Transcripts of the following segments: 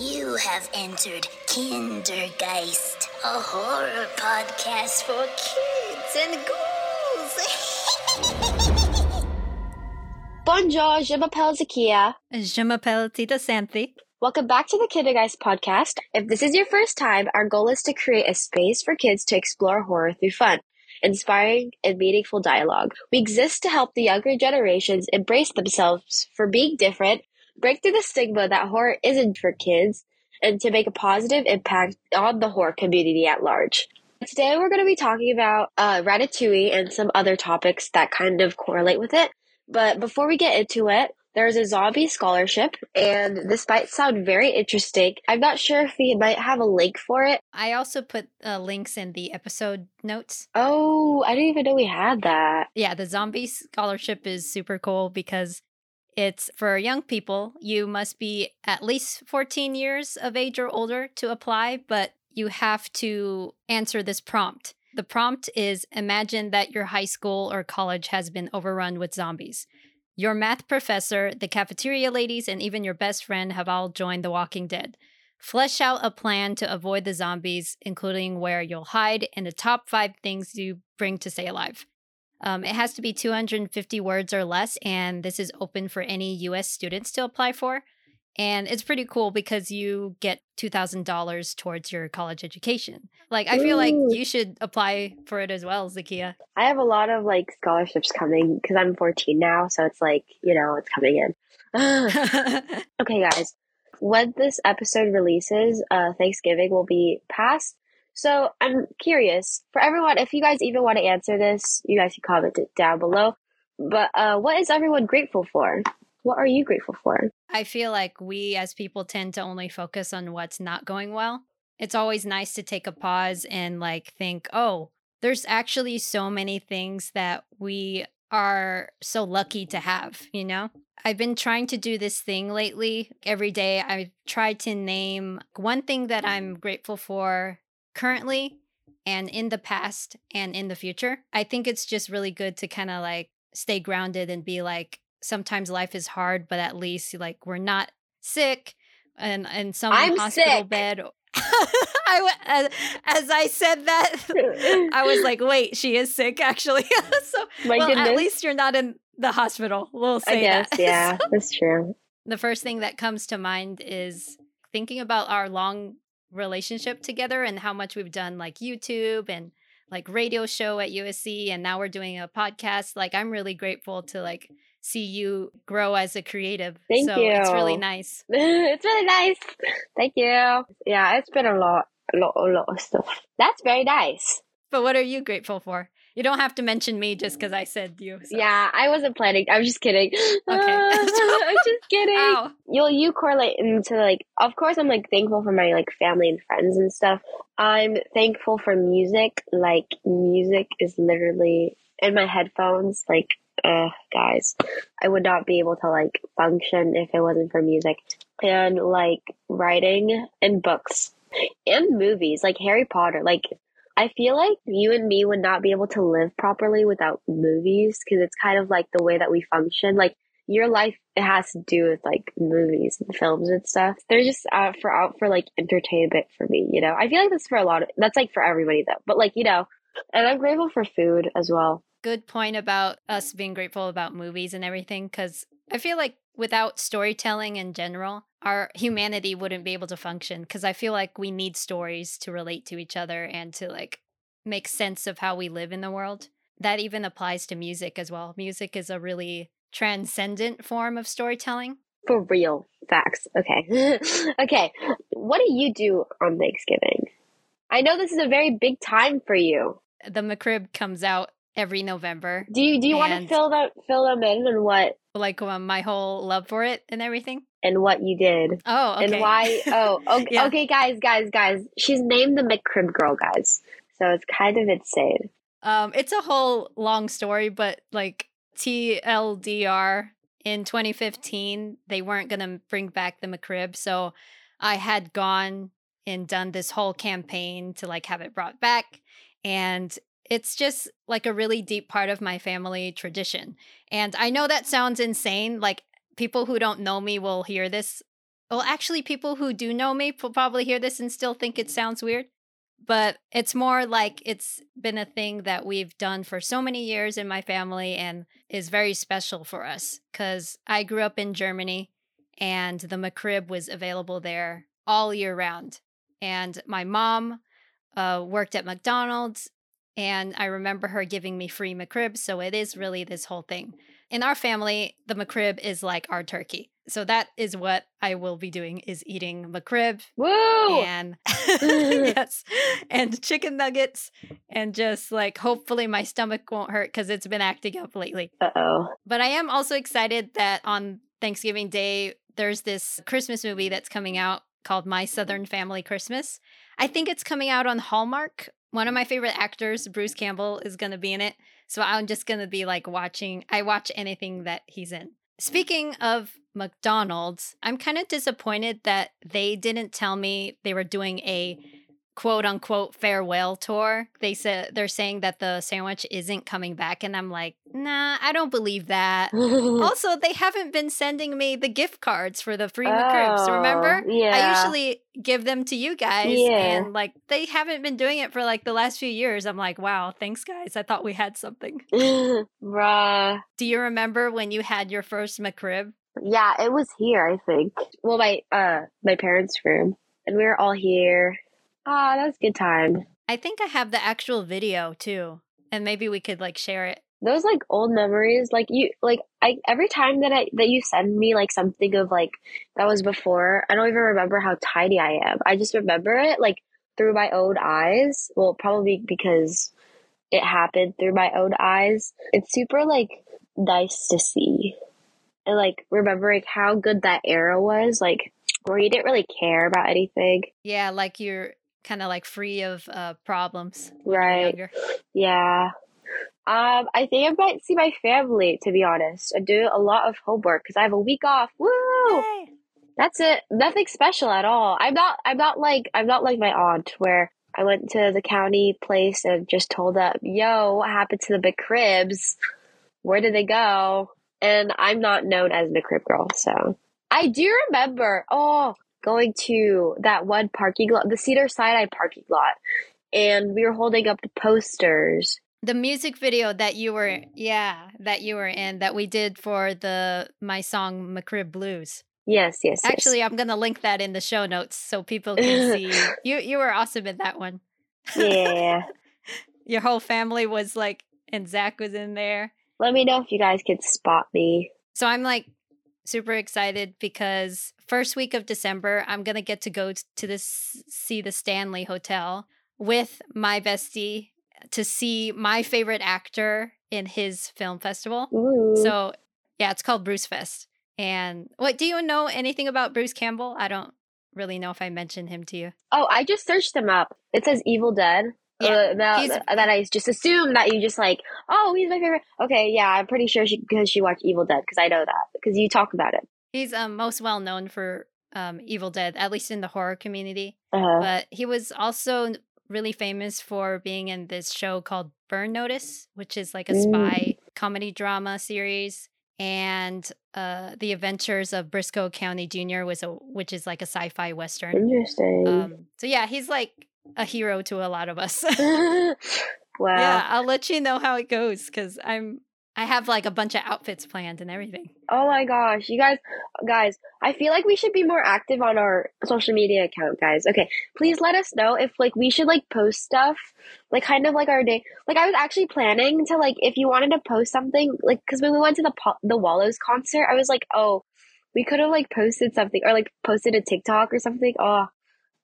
You have entered Kindergeist, a horror podcast for kids and ghouls. Bonjour, je m'appelle Zakia. Je m'appelle Tita Santhi. Welcome back to the Kindergeist podcast. If this is your first time, our goal is to create a space for kids to explore horror through fun, inspiring, and meaningful dialogue. We exist to help the younger generations embrace themselves for being different, break through the stigma that horror isn't for kids, and to make a positive impact on the horror community at large. Today we're going to be talking about uh, Ratatouille and some other topics that kind of correlate with it. But before we get into it, there's a zombie scholarship, and this might sound very interesting. I'm not sure if we might have a link for it. I also put uh, links in the episode notes. Oh, I didn't even know we had that. Yeah, the zombie scholarship is super cool because it's for young people. You must be at least 14 years of age or older to apply, but you have to answer this prompt. The prompt is Imagine that your high school or college has been overrun with zombies. Your math professor, the cafeteria ladies, and even your best friend have all joined The Walking Dead. Flesh out a plan to avoid the zombies, including where you'll hide and the top five things you bring to stay alive. Um, it has to be 250 words or less, and this is open for any US students to apply for. And it's pretty cool because you get $2,000 towards your college education. Like, I feel like you should apply for it as well, Zakia. I have a lot of like scholarships coming because I'm 14 now, so it's like, you know, it's coming in. okay, guys, when this episode releases, uh, Thanksgiving will be past. So I'm curious for everyone, if you guys even want to answer this, you guys can comment it down below. But uh, what is everyone grateful for? What are you grateful for? I feel like we as people tend to only focus on what's not going well. It's always nice to take a pause and like think, oh, there's actually so many things that we are so lucky to have, you know? I've been trying to do this thing lately. Every day I've tried to name one thing that I'm grateful for currently and in the past and in the future. I think it's just really good to kind of like stay grounded and be like, sometimes life is hard, but at least like we're not sick and in some I'm hospital sick. bed. I as, as I said that, I was like, wait, she is sick actually. so My well, goodness. at least you're not in the hospital. We'll say I guess, that. yeah, So, that's true. the first thing that comes to mind is thinking about our long relationship together and how much we've done like YouTube and like radio show at USC and now we're doing a podcast. Like I'm really grateful to like see you grow as a creative. Thank so it's really nice. it's really nice. Thank you. Yeah, it's been a lot, a lot, a lot of stuff. That's very nice. But what are you grateful for? You don't have to mention me just because I said you. so- Yeah, I wasn't planning. I was just kidding. Okay. I'm just kidding. Ow. You'll you correlate into like of course I'm like thankful for my like family and friends and stuff. I'm thankful for music. Like music is literally in my headphones, like uh guys. I would not be able to like function if it wasn't for music. And like writing and books and movies, like Harry Potter. Like I feel like you and me would not be able to live properly without movies because it's kind of like the way that we function. Like your life it has to do with like movies and films and stuff. They're just out for out for like entertainment for me, you know. I feel like that's for a lot of that's like for everybody though. But like, you know, and I'm grateful for food as well. good point about us being grateful about movies and everything because I feel like without storytelling in general, our humanity wouldn't be able to function because I feel like we need stories to relate to each other and to like make sense of how we live in the world. That even applies to music as well. Music is a really transcendent form of storytelling. For real. Facts. Okay. okay. What do you do on Thanksgiving? I know this is a very big time for you. The McRib comes out every November. Do you do you want to fill them fill them in and what Like um, my whole love for it and everything. and what you did? Oh, okay. And why? Oh, okay, Yeah. okay, guys, guys, guys. She's named the McRib girl, guys. So it's kind of insane. Um, it's a whole long story, but like TLDR in 2015, they weren't gonna bring back the McRib, so I had gone and done this whole campaign to like have it brought back, and it's just like a really deep part of my family tradition. And I know that sounds insane. Like people who don't know me will hear this well, actually, people who do know me will probably hear this and still think it sounds weird. But it's more like it's been a thing that we've done for so many years in my family and is very special for us because I grew up in Germany and the McRib was available there all year round. And my mom uh, worked at McDonald's and I remember her giving me free McRib. So it is really this whole thing. In our family, the McRib is like our turkey. So that is what I will be doing is eating McRib Woo! and yes, and chicken nuggets and just like hopefully my stomach won't hurt cuz it's been acting up lately. Uh oh. But I am also excited that on Thanksgiving Day there's this Christmas movie that's coming out called My Southern Family Christmas. I think it's coming out on Hallmark. One of my favorite actors, Bruce Campbell, is going to be in it. So I'm just going to be like watching, I watch anything that he's in. Speaking of McDonald's, I'm kind of disappointed that they didn't tell me they were doing a quote unquote farewell tour. They said they're saying that the sandwich isn't coming back and I'm like, "Nah, I don't believe that." also, they haven't been sending me the gift cards for the free Oh, remember? I usually give them to you guys Yeah. and like they haven't been doing it for like the last few years. I'm like, "Wow, thanks guys. I thought we had something." Bruh. Do you remember when you had your first McRib? Yeah, it was here, I think. Well, my uh my parents' room, and we were all here. Ah, that was a good time. I think I have the actual video too. And maybe we could like share it. Those like old memories, like you, like I every time that I that you send me like something of like that was before, I don't even remember how tiny I am. I just remember it like through my own eyes. Well, probably because it happened through my own eyes. It's super like nice to see. And like remembering how good that era was, like where you didn't really care about anything. Yeah, like you're kind of like free of uh problems Right. Yeah. Um, I think I might see my family, to be honest. I do a lot of homework because I have a week off. Woo! Yay. That's it. Nothing special at all. I'm not I'm not like I'm not like my aunt where I went to the county place and just told them, yo, what happened to the McRibs? Where did they go? And I'm not known as McRib girl, so I do remember oh going to that one parking lot the Cedar Sinai parking lot and we were holding up the posters The music video that you were yeah, that you were in that we did for the my song McRib Blues. Yes, yes, yes. Actually, I'm going to link that in the show notes so people can see. You you were awesome in that one. yeah. Your whole family was like and Zach was in there. Let me know if you guys can spot me. So I'm like super excited because first week of December I'm gonna get to go to this see the Stanley Hotel with my bestie to see my favorite actor in his film festival. Ooh. So yeah, it's called Bruce Fest. And what do you know anything about Bruce Campbell? I don't really know if I mentioned him to you. oh, I just searched him up. It says Evil Dead. Yeah, Uh, that, that I just assume that you just like, oh, he's my favorite. Okay, yeah, I'm pretty sure she because she watched Evil Dead because I know that because you talk about it. He's um, most well known for um, Evil Dead, at least in the horror community. Uh, but he was also really famous for being in this show called Burn Notice, which is like a Mm. spy comedy drama series. And uh, The Adventures of Brisco County Jr. was a which is like a sci-fi western. interesting. Um, so yeah, he's like a hero to a lot of us. wow. Yeah, I'll let you know how it goes because I'm I have like a bunch of outfits planned and everything. Oh my gosh, you guys, guys, I feel like we should be more active on our social media account, guys. Okay, please let us know if like we should like post stuff, like kind of like our day. Like I was actually planning to like if you wanted to post something, like because when we went to the po- the Wallows concert, I was like, oh, we could have like posted something or like posted a TikTok or something. Oh,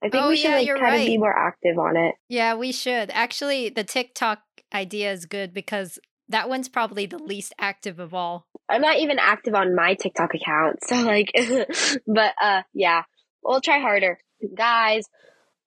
I think Oh, we should yeah, like kind of be more active on it. Yeah, we should. Actually, the TikTok idea is good because that one's probably the least active of all. I'm not even active on my TikTok account, so like, but uh, yeah, we'll try harder, guys.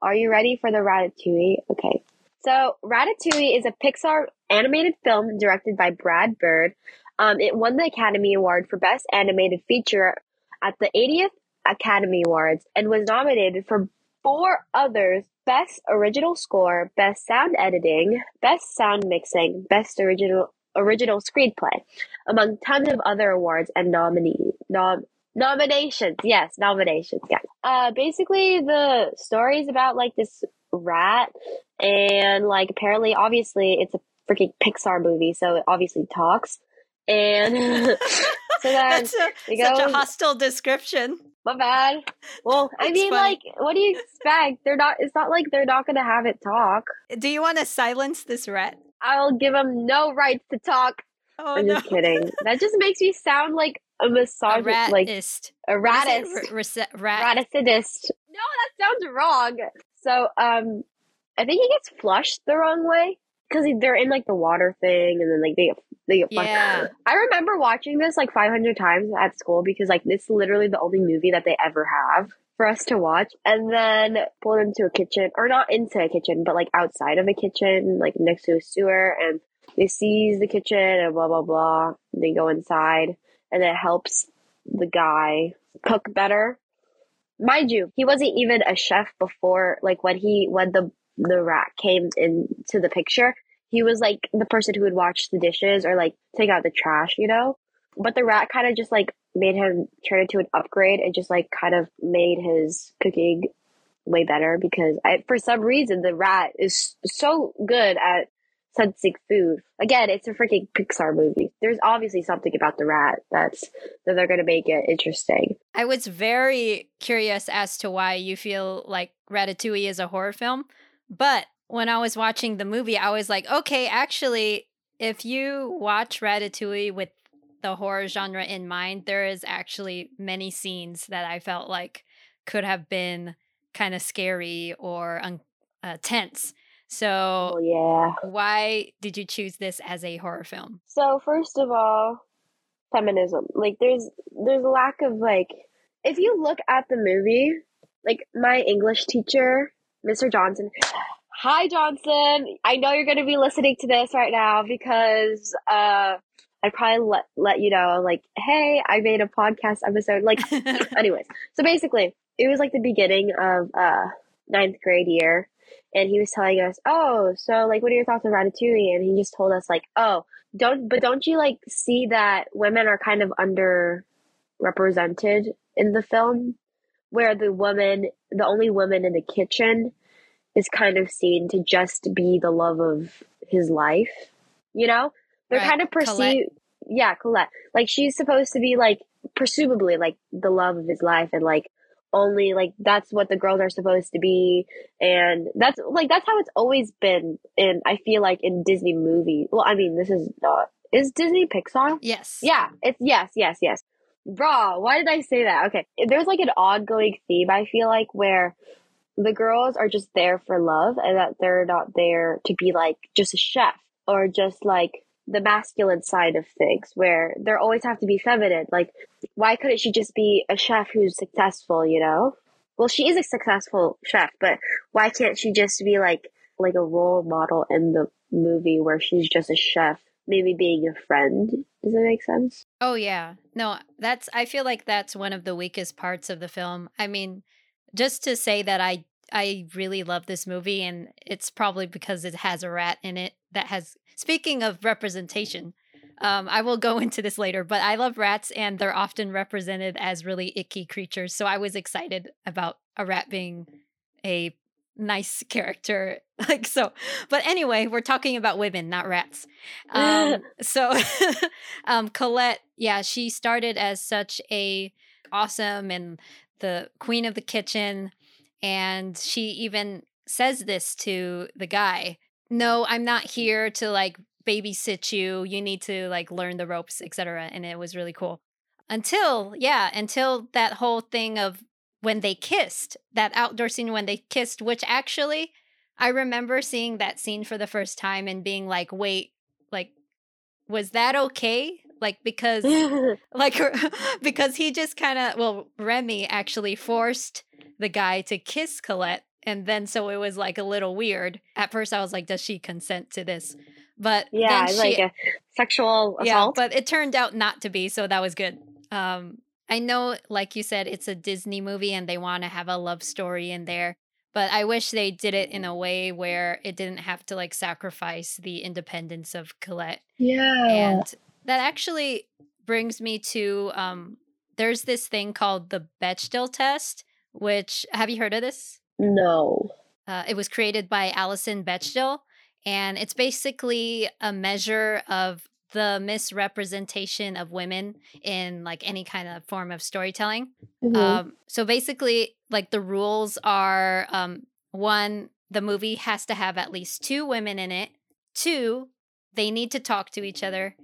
Are you ready for the Ratatouille? Okay, so Ratatouille is a Pixar animated film directed by Brad Bird. Um, it won the Academy Award for Best Animated Feature at the 80th Academy Awards and was nominated for four others best original score best sound editing best sound mixing best original original screenplay among tons of other awards and nominee nom- Nominations, yes, nominations, yeah. Uh, basically, the story is about like this rat, and like apparently, obviously, it's a freaking Pixar movie, so it obviously talks. And so then That's a, such a hostile description. My bad. Well, I mean, funny. like, what do you expect? They're not. It's not like they're not gonna have it talk. Do you want to silence this rat? I'll give them no rights to talk. Oh I'm no. just kidding. That just makes me sound like a misogynist, like a What is it? ratist. R- rece- rat. Raticidist. No, that sounds wrong. So, um, I think he gets flushed the wrong way because they're in like the water thing, and then like they get they get flushed. Yeah. I remember watching this like 500 times at school because like it's literally the only movie that they ever have for us to watch. And then pulled into a kitchen, or not into a kitchen, but like outside of a kitchen, like next to a sewer, and they seize the kitchen and blah blah blah. And they go inside, and it helps the guy cook better. Mind you, he wasn't even a chef before. Like when he when the the rat came into the picture, he was like the person who would watch the dishes or like take out the trash, you know. But the rat kind of just like made him turn into an upgrade and just like kind of made his cooking way better because I, for some reason the rat is so good at sensing food. Again, it's a freaking Pixar movie. There's obviously something about the rat that's that they're gonna make it interesting. I was very curious as to why you feel like Ratatouille is a horror film. But when I was watching the movie, I was like, okay, actually, if you watch Ratatouille with the horror genre in mind, there is actually many scenes that I felt like could have been kind of scary or un- uh, tense. So, Oh yeah. why did you choose this as a horror film? So first of all, feminism. Like there's there's a lack of like if you look at the movie, like my English teacher, Mr. Johnson. Hi Johnson. I know you're gonna be listening to this right now because uh I'd probably let let you know like, hey, I made a podcast episode. Like anyways. So basically, it was like the beginning of uh ninth grade year and he was telling us, Oh, so like what are your thoughts on Ratatouille? And he just told us like, Oh, don't but don't you like see that women are kind of underrepresented in the film where the woman the only woman in the kitchen is kind of seen to just be the love of his life you know? They're Right, kind of Colette. perceived yeah colette. Like she's supposed to be like presumably like the love of his life and like only like that's what the girls are supposed to be. And that's like that's how it's always been in i feel like in disney movies well i mean this is not is disney pixar? Yes. yeah it's yes yes yes. Raw why did i say that? Okay. There's like an ongoing theme i feel like where the girls are just there for love and that they're not there to be like just a chef or just like the masculine side of things where they always have to be feminine like why couldn't she just be a chef who's successful you know well she is a successful chef but why can't she just be like like a role model in the movie where she's just a chef maybe being a friend does that make sense Oh yeah. No, that's I feel like that's one of the weakest parts of the film. I mean, just to say that I I really love this movie and it's probably because it has a rat in it that has speaking of representation. Um, I will go into this later, but I love rats and they're often represented as really icky creatures. So I was excited about a rat being a nice character. Like so. But anyway, we're talking about women, not rats. Um, so um Colette, yeah, she started as such a awesome and the queen of the kitchen and she even says this to the guy. No, I'm not here to like babysit you. You need to like learn the ropes, etc. And it was really cool. Until, yeah, until that whole thing of when they kissed, that outdoor scene when they kissed, which actually I remember seeing that scene for the first time and being like, wait, like, was that okay? Like, because, like, because he just kind of, well, Remy actually forced the guy to kiss Colette. And then so it was like a little weird. At first, I was like, does she consent to this? But yeah she, like a sexual assault yeah, but it turned out not to be, so that was good. Um, I know, like you said, it's a Disney movie and they want to have a love story in there, but I wish they did it in a way where it didn't have to like sacrifice the independence of Colette. yeah And that actually brings me to um, there's this thing called the Bechdel test, which have you heard of this? No. Uh, it was created by Alison Bechdel, and it's basically a measure of the misrepresentation of women in like any kind of form of storytelling. Mhm. Um, so basically, like the rules are um, one, the movie has to have at least two women in it. Two, they need to talk to each other.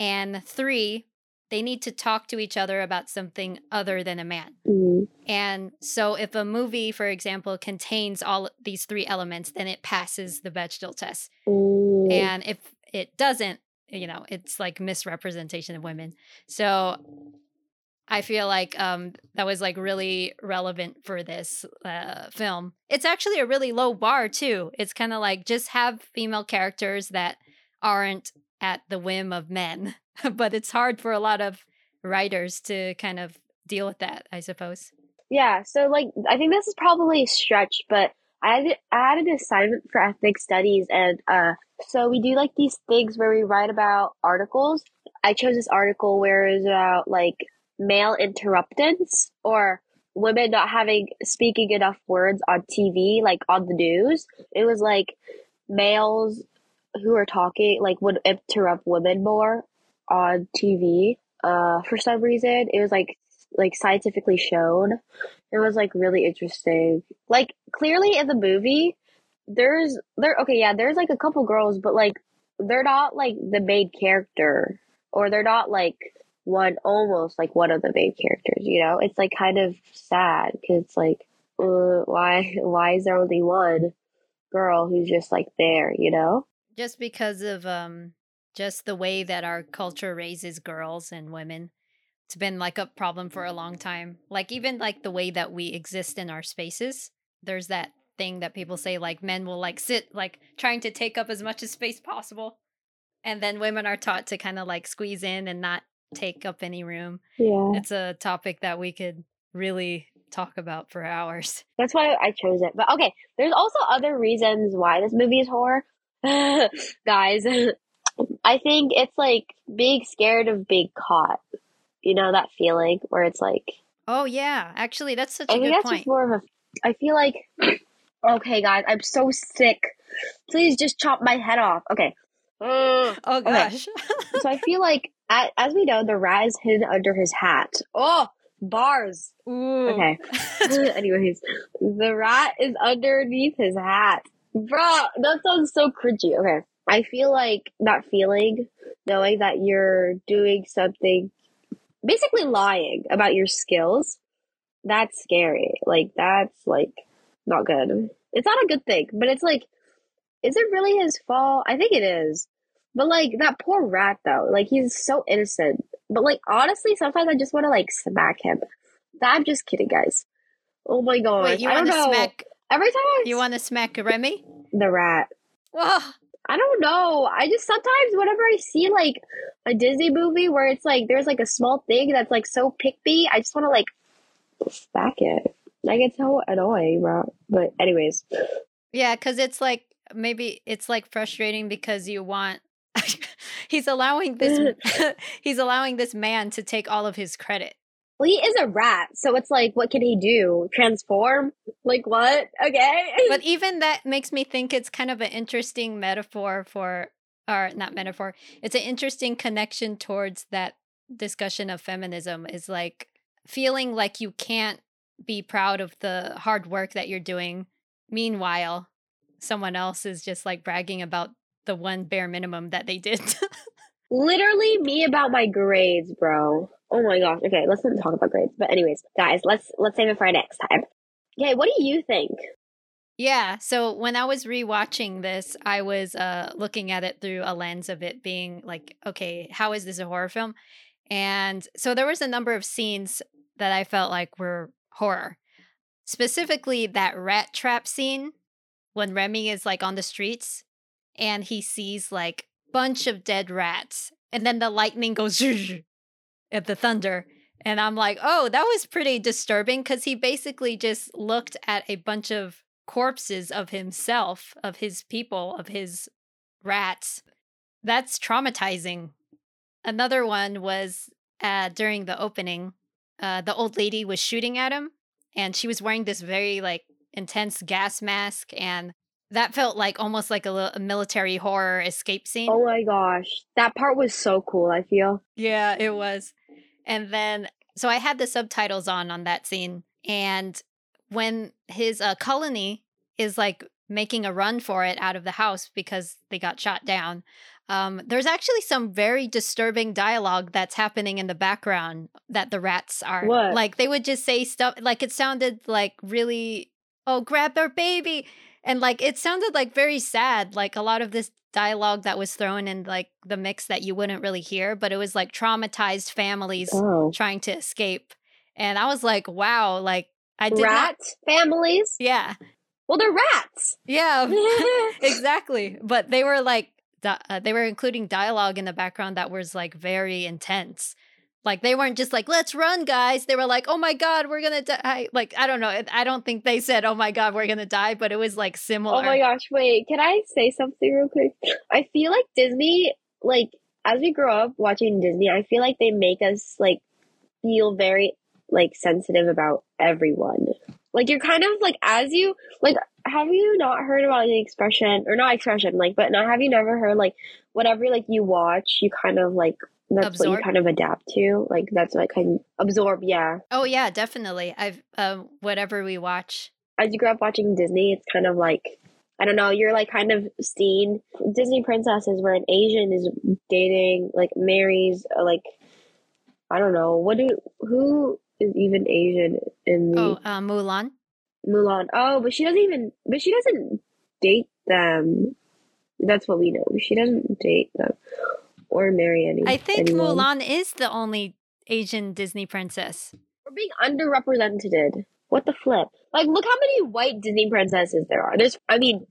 And three, they need to talk to each other about something other than a man. Mhm. And so, if a movie, for example, contains all these three elements, then it passes the Bechdel test. Mm. And if it doesn't, you know, it's like misrepresentation of women. So I feel like um, that was like really relevant for this uh, film. It's actually a really low bar too. It's kind of like just have female characters that aren't at the whim of men, but it's hard for a lot of writers to kind of deal with that, I suppose. Yeah, so like I think this is probably a stretch, but I had I had an assignment for ethnic studies, and uh, so we do like these things where we write about articles. I chose this article where it was about like male interruptance or women not having speaking enough words on TV, like on the news. It was like males who are talking like would interrupt women more on TV. Uh, for some reason, it was like like scientifically shown. It was like really interesting. Like clearly in the movie, there's there okay yeah there's like a couple girls, but like they're not like the main character or they're not like one almost like one of the main characters. You know, it's like kind of sad because it's like uh, why why is there only one girl who's just like there? You know. Just because of um, just the way that our culture raises girls and women it's been like a problem for a long time. Like even like the way that we exist in our spaces. There's that thing that people say like men will like sit like trying to take up as much as space possible. And then women are taught to kind of like squeeze in and not take up any room. Yeah. It's a topic that we could really talk about for hours. That's why I chose it. But okay, there's also other reasons why this movie is horror. Guys, I think it's like being scared of being caught. You know that feeling where it's like Oh yeah, actually that's such I a think good that's point. just more of a I feel like okay guys, I'm so sick. Please just chop my head off. Okay. Ugh. Oh Okay. gosh. so I feel like as we know the rat is hidden under his hat. Oh, bars. Ooh. Okay. Anyways, the rat is underneath his hat. Bruh, that sounds so cringy. Okay. I feel like that feeling, knowing that you're doing something, basically lying about your skills, that's scary. Like, that's like not good. It's not a good thing, but it's like, is it really his fault? I think it is. But like, that poor rat though, like, he's so innocent. But like, honestly, sometimes I just want to like smack him. I'm just kidding, guys. Oh my god. Wait, you want to smack Every time I you want to smack Remy? the rat. Whoa. I don't know. I just sometimes whenever I see like a Disney movie where it's like there's like a small thing that's like so pick me, I just want to like smack it. Like it's so annoying, bro. But anyways, Yeah, because it's like maybe it's like frustrating because you want he's allowing this he's allowing this man to take all of his credit. Well, he is a rat, so it's like, what can he do? Transform? Like what? Okay. But even that makes me think it's kind of an interesting metaphor for or not metaphor. It's an interesting connection towards that discussion of feminism is like feeling like you can't be proud of the hard work that you're doing. Meanwhile, someone else is just like bragging about the one bare minimum that they did. Literally me about my grades, bro. Oh my gosh. Okay, let's not talk about grades. But anyways, guys, let's let's save it for next time. Okay, what do you think? Yeah. So when I was rewatching this, I was uh, looking at it through a lens of it being like, okay, how is this a horror film? And so there was a number of scenes that I felt like were horror. Specifically, that rat trap scene when Remy is like on the streets and he sees like bunch of dead rats, and then the lightning goes at the thunder. And I'm like, oh, that was pretty disturbing because he basically just looked at a bunch of corpses of himself, of his people, of his rats. That's traumatizing. Another one was uh, during the opening. uh, the old lady was shooting at him, and she was wearing this very like intense gas mask, and that felt like almost like a, a military horror escape scene. Oh my gosh. That part was so cool, I feel. Yeah, it was. And then, so I had the subtitles on on that scene. And when his uh, colony is like making a run for it out of the house because they got shot down, um, there's actually some very disturbing dialogue that's happening in the background that the rats are What? like. They would just say stuff like it sounded like really, oh, grab their baby. And like it sounded like very sad, like a lot of this dialogue that was thrown in like the mix that you wouldn't really hear, but it was like traumatized families Oh. trying to escape. And I was like, wow, like I did Rat not families? Yeah. Well, they're rats. Yeah. exactly. But they were like uh, they were including dialogue in the background that was like very intense. Like they weren't just like let's run guys. They were like, "Oh my god, we're going to die." Like I don't know. I don't think they said, "Oh my god, we're going to die," but it was like similar. Oh my gosh, wait, can I say something real quick? I feel like Disney, like, as we grow up watching Disney, I feel like they make us, like, feel very, like, sensitive about everyone. Like, you're kind of, like, as you, like, have you not heard about the expression, or not expression, like, but not, have you never heard, like, whatever, like, you watch, you kind of, like, that's what you kind of adapt to? Like, that's what I kind of absorb, yeah. Oh yeah, definitely. I've um whatever we watch. as you grow up watching Disney, it's kind of like I don't know, you're like kind of seen Disney princesses where an Asian is dating like marries uh, like I don't know what do who is even Asian in the Oh, uh, Mulan. Mulan. Oh, but she doesn't even but she doesn't date them. That's what we know. She doesn't date them or marry any. I think anyone. Mulan is the only Asian Disney princess. We're being underrepresented. What the flip? Like, look how many white Disney princesses there are. There's, I mean,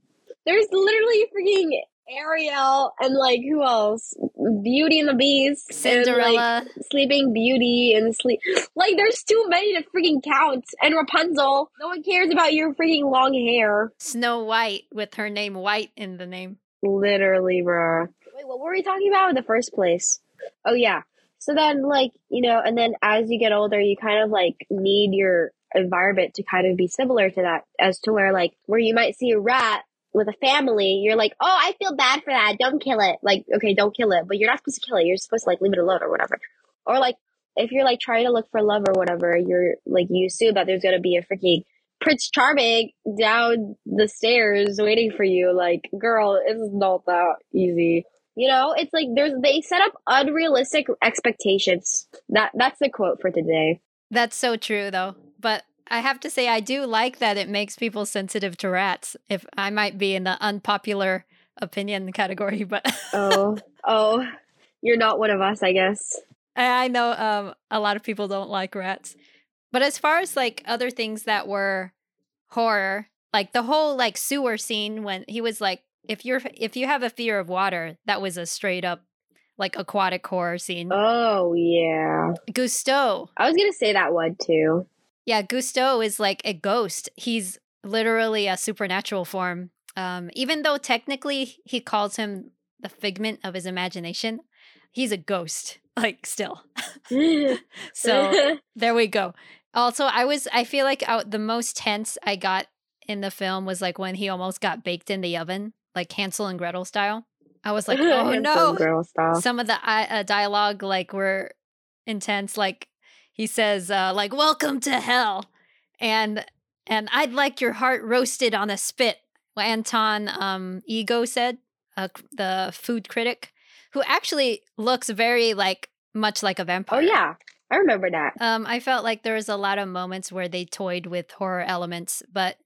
there's literally freaking Ariel and like who else? Beauty and the Beast, and, Cinderella. like, Sleeping Beauty, and sleep. Like, there's too many to freaking count. And Rapunzel. No one cares about your freaking long hair. Snow White with her name White in the name. Literally, bruh. Wait, what were we talking about in the first place? Oh, yeah. So then, like, you know, and then as you get older, you kind of like need your environment to kind of be similar to that, as to where, like, where you might see a rat with a family, you're like, oh, I feel bad for that. Don't kill it. Like, okay, don't kill it, but you're not supposed to kill it. You're supposed to, like, leave it alone or whatever. Or, like, if you're, like, trying to look for love or whatever, you're, like, you assume that there's gonna be a freaking Prince Charming down the stairs waiting for you. Like, girl, it's not that easy. You know, it's like there's they set up unrealistic expectations. That that's the quote for today. That's so true, though. But I have to say, I do like that it makes people sensitive to rats. If I might be in the unpopular opinion category, but Oh, oh, you're not one of us, I guess. I I know um, a lot of people don't like rats. But as far as like other things that were horror, like the whole like sewer scene when he was like, if you're if you have a fear of water, that was a straight up like aquatic horror scene. Oh yeah, Gusteau. I was gonna say that one too. Yeah, Gusteau is like a ghost. He's literally a supernatural form. Um, even though technically he calls him the figment of his imagination, he's a ghost. Like still. So there we go. Also, I was I feel like I, the most tense I got in the film was like when he almost got baked in the oven, like Hansel and Gretel style. I was like, oh no. Some of the uh, uh, dialogue like were intense. Like he says, uh, like "Welcome to hell," and and I'd like your heart roasted on a spit. Anton um, Ego said, uh, the food critic, who actually looks very like much like a vampire. Oh yeah, I remember that. Um, I felt like there was a lot of moments where they toyed with horror elements, but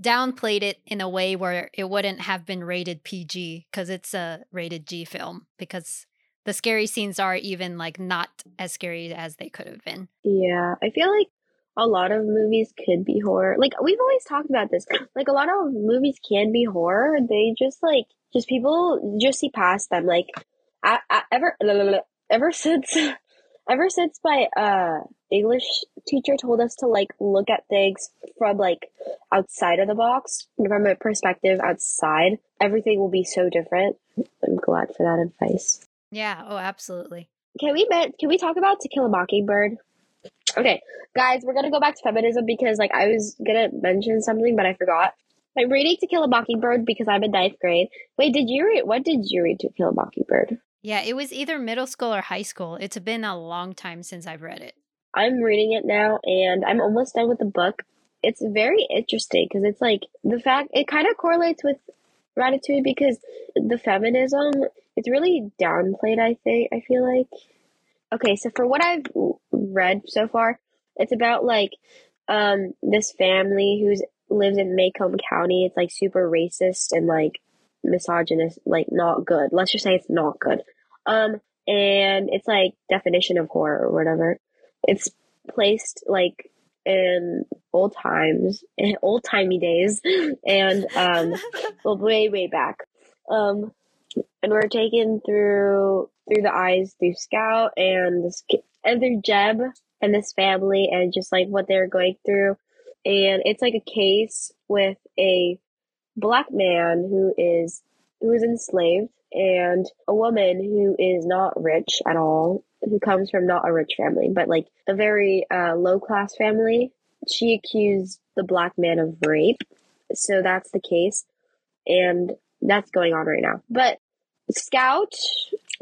downplayed it in a way where it wouldn't have been rated PG because it's a rated G film because the scary scenes are even like not as scary as they could have been. Yeah, I feel like a lot of movies could be horror. Like we've always talked about this. Like a lot of movies can be horror. They just like just people just see past them. Like I, I, ever ever since ever since my uh English teacher told us to like look at things from like outside of the box from a perspective outside, everything will be so different. I'm glad for that advice. Yeah, oh, absolutely. Can we can we talk about To Kill a Mockingbird? Okay, guys, we're gonna go back to feminism because like I was gonna mention something, but I forgot. I'm reading To Kill a Mockingbird because I'm in ninth grade. Wait, did you read? What did you read To Kill a Mockingbird? Yeah, it was either middle school or high school. It's been a long time since I've read it. I'm reading it now, and I'm almost done with the book. It's very interesting because it's like the fact it kind of correlates with Ratatouille because the feminism it's really downplayed. I think I feel like. Okay, so for what I've read so far, it's about like um this family who's lives in Maycomb County. It's like super racist and like misogynist, like not good. Let's just say it's not good. Um, and it's like definition of horror or whatever. It's placed like in old times, in old timey days, and um, well, way way back. Um, and we're taken through through the eyes through Scout and this and through Jem and this family and just like what they're going through. And it's like a case with a black man who is who is enslaved and a woman who is not rich at all who comes from not a rich family but like a very uh, low class family. She accused the black man of rape. So that's the case. And that's going on right now but scout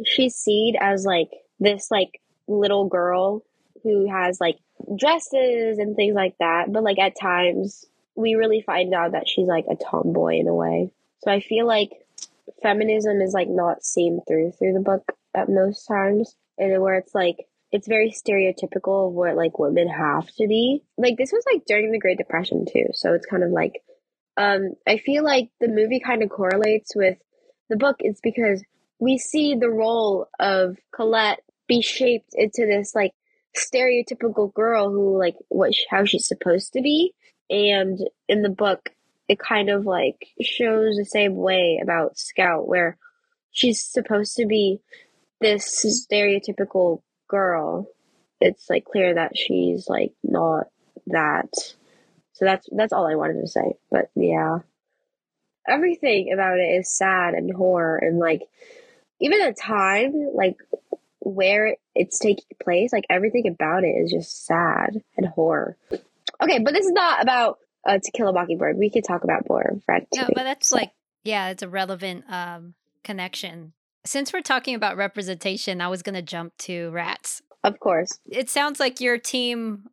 she's seen as like this like little girl who has like dresses and things like that but like at times we really find out that she's like a tomboy in a way. So I feel like feminism is like not seen through through the book at most times, and where it's like it's very stereotypical of what like women have to be. Like this was like during the Great Depression too, so it's kind of like um I feel like the movie kind of correlates with the book. It's because we see the role of Colette be shaped into this like stereotypical girl who like what how she's supposed to be and in the book, it kind of like shows the same way about Scout, where she's supposed to be this stereotypical girl. It's like clear that she's like not that. So that's that's all I wanted to say. But yeah. Everything about it is sad and horror and like even the time, like where it's taking place, like everything about it is just sad and horror. Okay, but this is not about uh, To Kill a Mockingbird. We could talk about more Ratatouille. Yeah, but that's like, yeah, it's a relevant um, connection. Since we're talking about representation, I was going to jump to rats. Of course. It sounds like your team,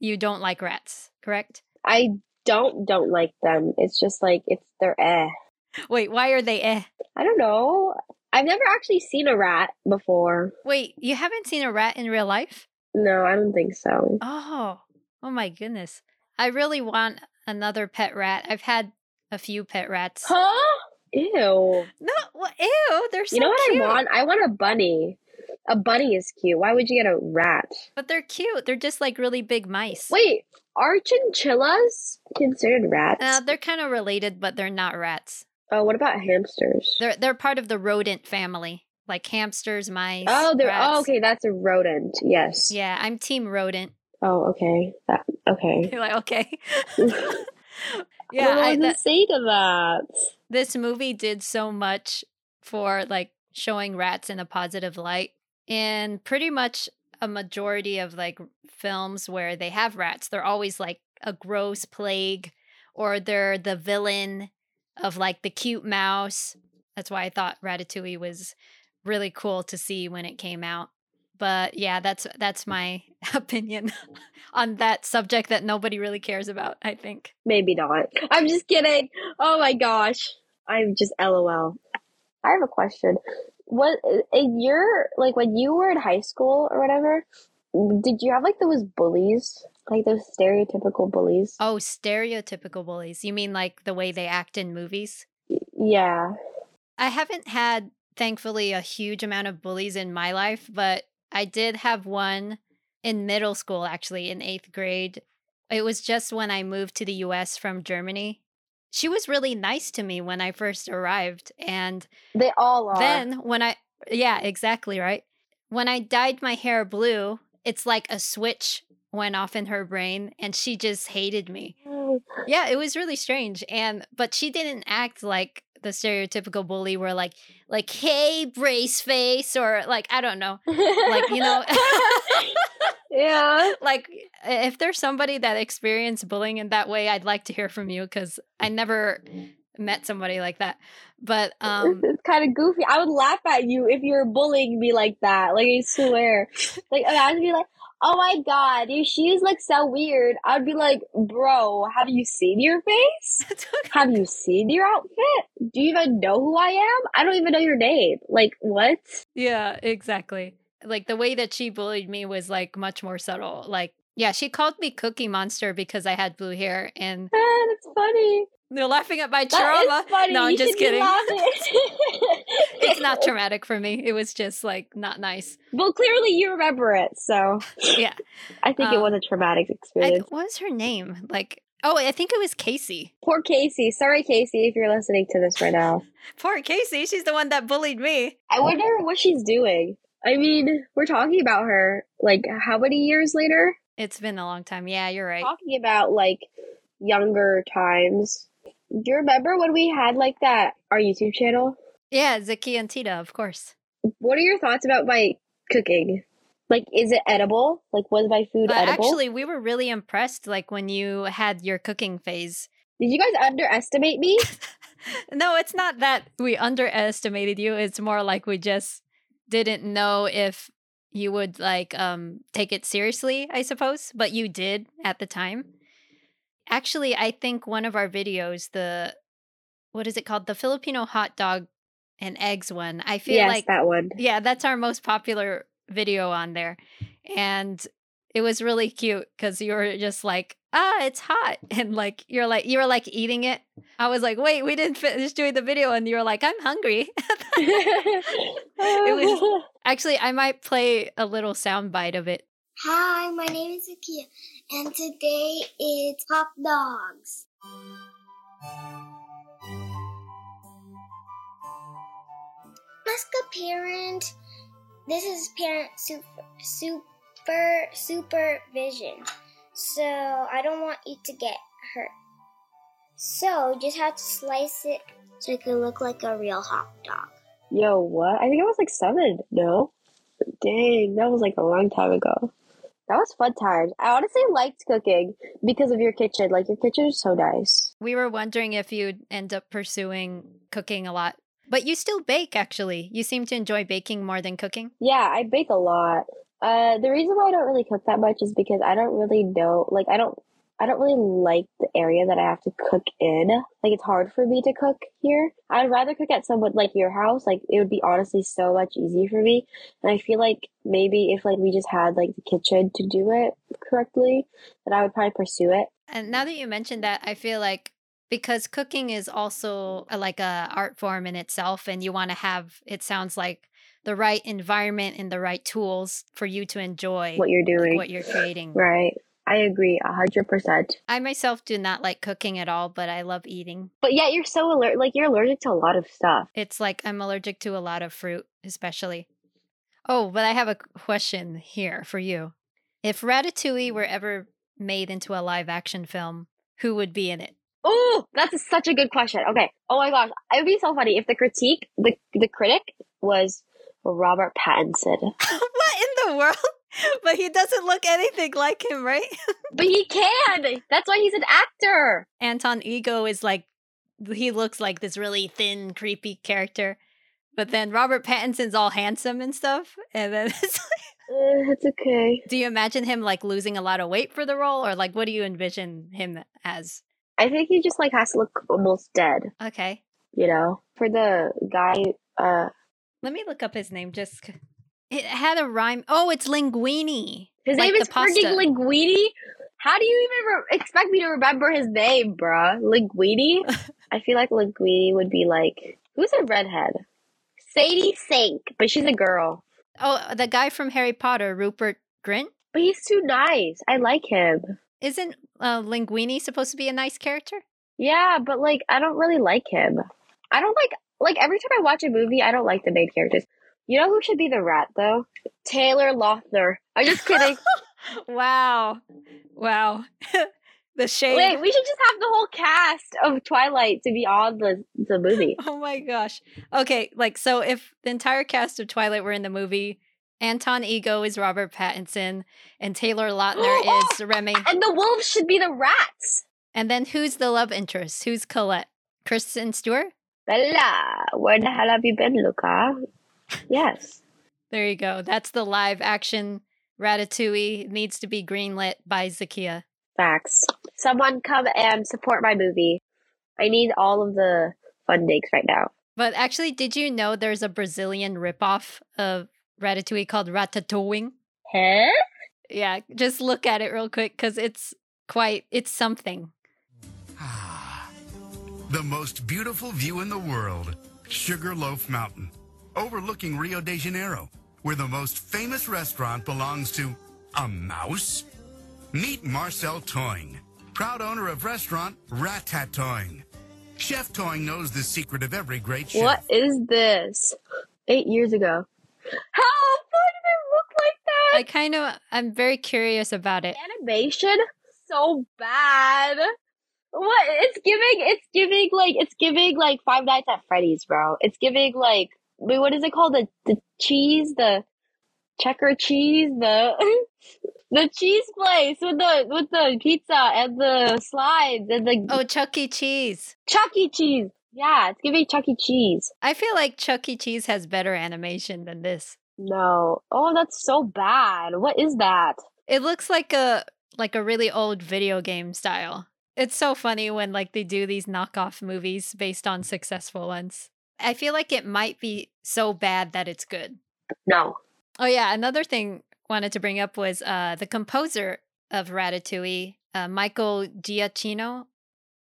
you don't like rats, correct? I don't don't like them. It's just like it's they're eh. Wait, why are they eh? I don't know. I've never actually seen a rat before. Wait, you haven't seen a rat in real life? No, I don't think so. Oh, Oh my goodness. I really want another pet rat. I've had a few pet rats. Huh? Ew. No, well, ew. They're so You know what cute. I want? I want a bunny. A bunny is cute. Why would you get a rat? But they're cute. They're just like really big mice. Wait, are chinchillas considered rats? Uh, they're kind of related, but they're not rats. oh, what about hamsters? They're they're part of the rodent family, like hamsters, mice. Oh, they're oh, okay. That's a rodent. Yes. Yeah, I'm team rodent. Oh, okay. That okay. You're like okay. yeah, I, was that, say to that? this movie did so much for like showing rats in a positive light and pretty much a majority of like films where they have rats they're always like a gross plague or they're the villain of like the cute mouse that's why i thought ratatouille was really cool to see when it came out but yeah that's that's mm. my opinion on that subject that nobody really cares about i think Maybe not. I'm just kidding. Oh my gosh. I'm just LOL. I have a question. What in your like when you were in high school or whatever? Did you have like those bullies, like those stereotypical bullies? Oh, stereotypical bullies. You mean like the way they act in movies? Yeah. I haven't had, thankfully, a huge amount of bullies in my life, but I did have one in middle school, actually, in eighth grade. It was just when I moved to the US from Germany. She was really nice to me when I first arrived. And They all are. then when I, yeah, exactly, right? When I dyed my hair blue, it's like a switch went off in her brain and she just hated me. Oh. Yeah, it was really strange. And but she didn't act like the stereotypical bully where like like hey brace face or like I don't know. Like, you know Yeah. like if there's somebody that experienced bullying in that way i'd like to hear from you because i never met somebody like that but um it's kind of goofy. I would laugh at you if you were bullying me like that. Like I swear. like imagine me like, oh my god, your shoes look so weird. I'd be like, bro, have you seen your face? Have you seen your outfit? Do you even know who I am? I don't even know your name. Like what? yeah exactly like the way that she bullied me was like much more subtle like yeah she called me cookie monster because i had blue hair and Ah, that's funny. they're laughing at my trauma no i'm You just kidding it's not traumatic for me it was just like not nice Well, clearly you remember it, so yeah I think it Um, was a traumatic I, experience. what was her name like oh i think it was casey Poor Casey. Sorry, Casey, if you're listening to this right now. poor casey she's the one that bullied me I wonder what she's doing. I mean, we're talking about her like how many years later? It's been a long time yeah you're right Talking about like younger times. Do you remember when we had like that our YouTube channel? yeah ziki and tita of course What are your thoughts about my cooking? Like, is it edible? Like, was my food but edible? actually we were really impressed like when you had your cooking phase Did you guys underestimate me? no, it's not that we underestimated you. It's more like we just didn't know if you would like um take it seriously, I suppose, but you did at the time. Actually, I think one of our videos, the what is it called? The Filipino hot dog and eggs one. I feel yes, like that one. yeah, that's our most popular video on there. And it was really cute because you were just like, ah, it's hot. And like, you're like, you were like eating it. I was like, wait, we didn't finish doing the video. And you were like, I'm hungry. was- Actually, I might play a little sound bite of it. Hi, my name is Akia, and today it's hot dogs. Ask a parent. This is parent super, super supervision. So I don't want you to get hurt. So you just have to slice it so it can look like a real hot dog. Yo, what? I think I was like seven. No, dang, that was like a long time ago. That was fun times. I honestly liked cooking because of your kitchen. Like your kitchen is so nice. We were wondering if you'd end up pursuing cooking a lot. But you still bake, actually. You seem to enjoy baking more than cooking. Yeah, I bake a lot. Uh, the reason why I don't really cook that much is because I don't really know. Like, I don't. I don't really like the area that I have to cook in. Like, it's hard for me to cook here. I'd rather cook at someone like your house. Like, it would be honestly so much easier for me. And I feel like maybe if like we just had like the kitchen to do it correctly, that I would probably pursue it. And now that you mentioned that, I feel like because cooking is also a, like a art form in itself, and you want to have it sounds like the right environment and the right tools for you to enjoy What you're like, doing, what you're creating. right? I agree, a hundred percent. I myself do not like cooking at all, but I love eating. But yet you're so alert. Like you're allergic to a lot of stuff. It's like I'm allergic to a lot of fruit, especially. Oh, but I have a question here for you. If Ratatouille were ever made into a live action film, who would be in it? Oh, that's a- such a good question. Okay. Oh my gosh, it would be so funny if the critique, the the critic was Robert Pattinson. what in the world? But he doesn't look anything like him, right? But he can. That's why he's an actor. Anton Ego is like, he looks like this really thin, creepy character. But then Robert Pattinson's all handsome and stuff. And then it's like, Uh, it's okay. do you imagine him like losing a lot of weight for the role? Or like, what do you envision him as? I think he just like has to look almost dead. Okay. You know, for the guy. Uh, Let me look up his name just. It had a rhyme. Oh, it's Linguini. his Like name is freaking. Linguini. How do you even re- expect me to remember his name, bruh? Linguini. I feel like Linguini would be like who's a redhead? Sadie Sink, but she's a girl. Oh, the guy from Harry Potter, Rupert Grint. But he's too nice. I like him. Isn't uh, Linguini supposed to be a nice character? Yeah, but like I don't really like him. I don't like like every time I watch a movie, I don't like the main characters. You know who should be the rat though? Taylor Lautner. I'm just kidding. wow. Wow. the shade. Wait, we should just have the whole cast of Twilight to be on the the movie. Oh my gosh. Okay, like so if the entire cast of Twilight were in the movie, Anton Ego is Robert Pattinson, and Taylor Lautner is Remy. And the wolves should be the rats. And then who's the love interest? Who's Colette? Kristen Stewart? Bella, where the hell have you been, Luca? Yes. There you go. That's the live action Ratatouille needs to be greenlit by Zakia. Facts. Someone come and support my movie. I need all of the fundings right now. But actually, did you know there's a Brazilian ripoff of Ratatouille called Ratatoing? Huh? Yeah, just look at it real quick because it's quite, it's something. The most beautiful view in the world, Sugarloaf Mountain, overlooking Rio de Janeiro, where the most famous restaurant belongs to a mouse. Meet Marcel Toing, proud owner of restaurant Ratatoing. Chef Toing knows the secret of every great chef. What is this? Eight years ago. How fun did it look like that? I kind of, I'm very curious about it. animation so bad. What it's giving? It's giving like it's giving like Five Nights at Freddy's, bro. It's giving like wait, what is it called? The the cheese, the checker cheese, the the cheese place with the with the pizza and the slides and the Oh, Chuck E. Cheese. Chuck E. Cheese. Yeah, it's giving Chuck E. Cheese. I feel like Chuck E. Cheese has better animation than this. No. Oh, that's so bad. What is that? It looks like a like a really old video game style. It's so funny when like they do these knockoff movies based on successful ones. I feel like it might be so bad that it's good. No. Oh yeah, another thing wanted to bring up was uh the composer of Ratatouille, uh, Michael Giacchino.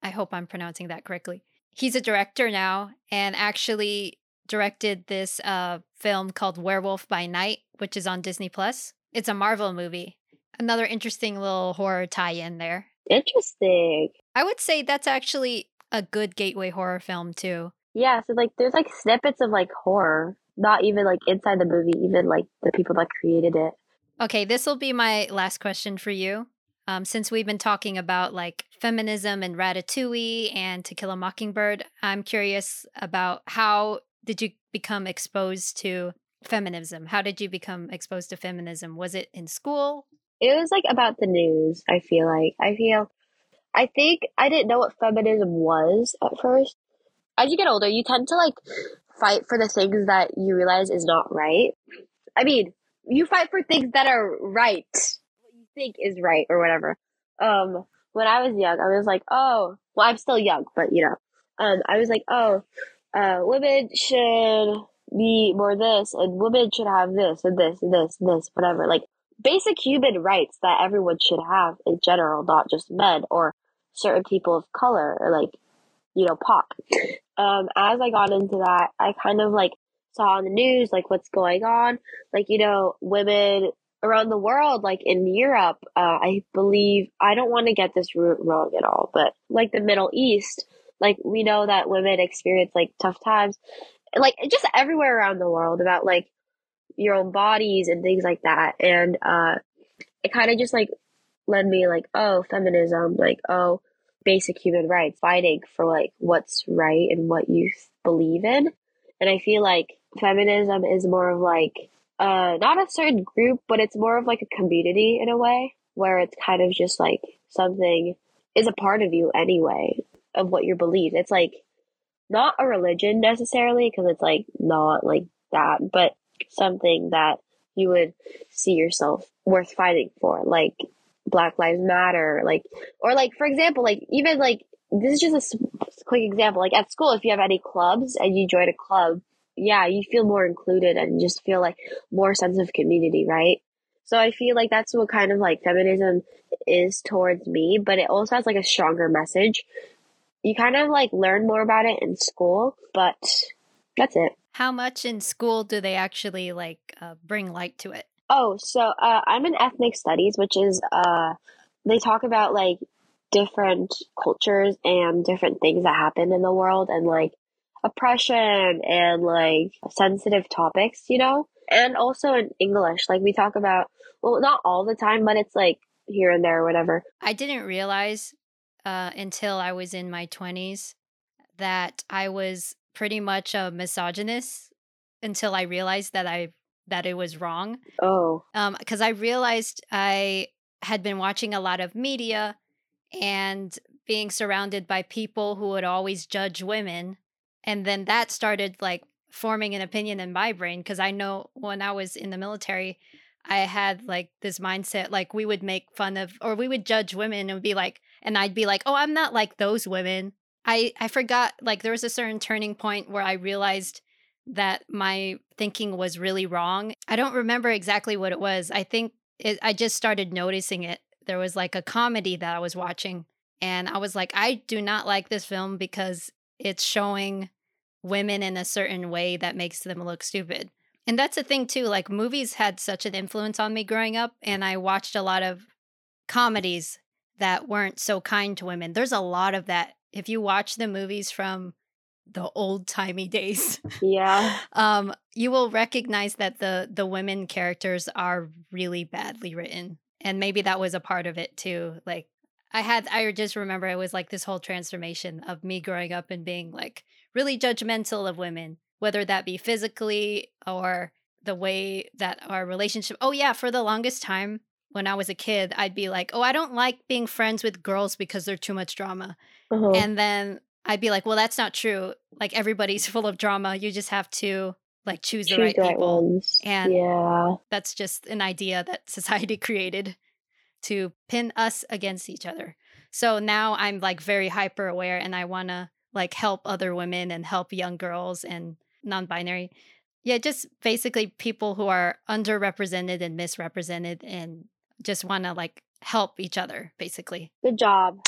I hope I'm pronouncing that correctly. He's a director now and actually directed this uh film called Werewolf by Night, which is on Disney Plus. It's a Marvel movie. Another interesting little horror tie-in there. Interesting. I would say that's actually a good gateway horror film too. Yeah, so like there's like snippets of like horror, not even like inside the movie, even like the people that created it. Okay, this will be my last question for you. Um, since we've been talking about like feminism and Ratatouille and To Kill a Mockingbird, I'm curious about how did you become exposed to feminism? How did you become exposed to feminism? Was it in school? It was like about the news, I feel like. I feel I think I didn't know what feminism was at first. As you get older, you tend to like fight for the things that you realize is not right. I mean, you fight for things that are right, what you think is right or whatever. Um, when I was young, I was like, oh, well, I'm still young, but you know, um, I was like, oh, uh, women should be more this, and women should have this, and this, and this, and this, whatever. Like basic human rights that everyone should have in general, not just men or certain people of color or like, you know, pop. Um, as I got into that, I kind of like saw on the news like what's going on, like you know, women around the world, like in Europe, uh, I believe I don't want to get this wrong at all, but like the Middle East, like we know that women experience like tough times, like just everywhere around the world about like your own bodies and things like that, and uh, it kind of just like led me like, oh, feminism, like oh, basic human rights, fighting for like what's right and what you believe in, and I feel like feminism is more of like uh not a certain group, but it's more of like a community in a way where it's kind of just like something is a part of you anyway of what you believe. It's like not a religion necessarily because it's like not like that, but something that you would see yourself worth fighting for, like Black Lives Matter, like or like for example, like even like this is just a quick example. Like at school, if you have any clubs and you join a club, yeah, you feel more included and just feel like more sense of community, right? So I feel like that's what kind of like feminism is towards me, but it also has like a stronger message. You kind of like learn more about it in school, but that's it. How much in school do they actually like uh, bring light to it? Oh, so uh, I'm in ethnic studies, which is uh, they talk about like different cultures and different things that happen in the world and like oppression and like sensitive topics, you know? And also in English, like we talk about, well, not all the time, but it's like here and there or whatever. I didn't realize uh, until I was in my 20s that I was pretty much a misogynist until I realized that I that it was wrong. Oh. Um, because I realized I had been watching a lot of media and being surrounded by people who would always judge women. And then that started like forming an opinion in my brain because I know when I was in the military, I had like this mindset like we would make fun of or we would judge women and be like and I'd be like, "Oh, I'm not like those women." I I forgot like there was a certain turning point where I realized that my thinking was really wrong. I don't remember exactly what it was. I think it, I just started noticing it. There was like a comedy that I was watching and I was like, I do not like this film because it's showing women in a certain way that makes them look stupid. And that's the thing too, like movies had such an influence on me growing up and I watched a lot of comedies that weren't so kind to women. There's a lot of that. If you watch the movies from the old timey days, Yeah. um, you will recognize that the the women characters are really badly written. And maybe that was a part of it too. Like I had I just remember it was like this whole transformation of me growing up and being like really judgmental of women, whether that be physically or the way that our relationship Oh yeah, for the longest time when I was a kid, I'd be like, "Oh, I don't like being friends with girls because they're too much drama." Uh-huh. And then I'd be like, "Well, that's not true. Like everybody's full of drama. You just have to like choose the right right people." ones. And- yeah. That's just an idea that society created to pin us against each other. So now I'm like very hyper aware and I want to like help other women and help young girls and non-binary. Yeah, just basically people who are underrepresented and misrepresented and just want to like help each other basically. Good job.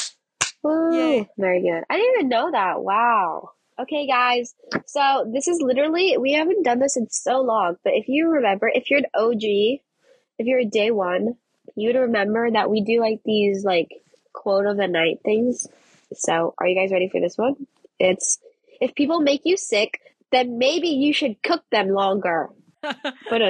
Woo. Yay. Very good. I didn't even know that. Wow. Okay, guys. So this is literally, we haven't done this in so long, but if you remember, if you're an OG, if you're a day one, you'd remember that we do like these like quote of the night things. So are you guys ready for this one? It's if people make you sick, then maybe you should cook them longer. But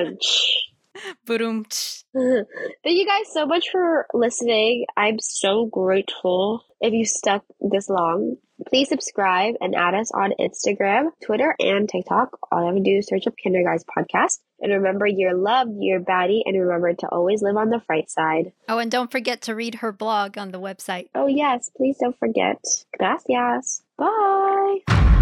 Boom. Thank you guys so much for listening. I'm so grateful if you stuck this long. Please subscribe and add us on Instagram, Twitter, and TikTok. All you have to do is search up Kinder Guys Podcast. And remember, you're loved, you're baddie, and remember to always live on the bright side. Oh, and don't forget to read her blog on the website. Oh, yes, please don't forget. Gracias. Bye.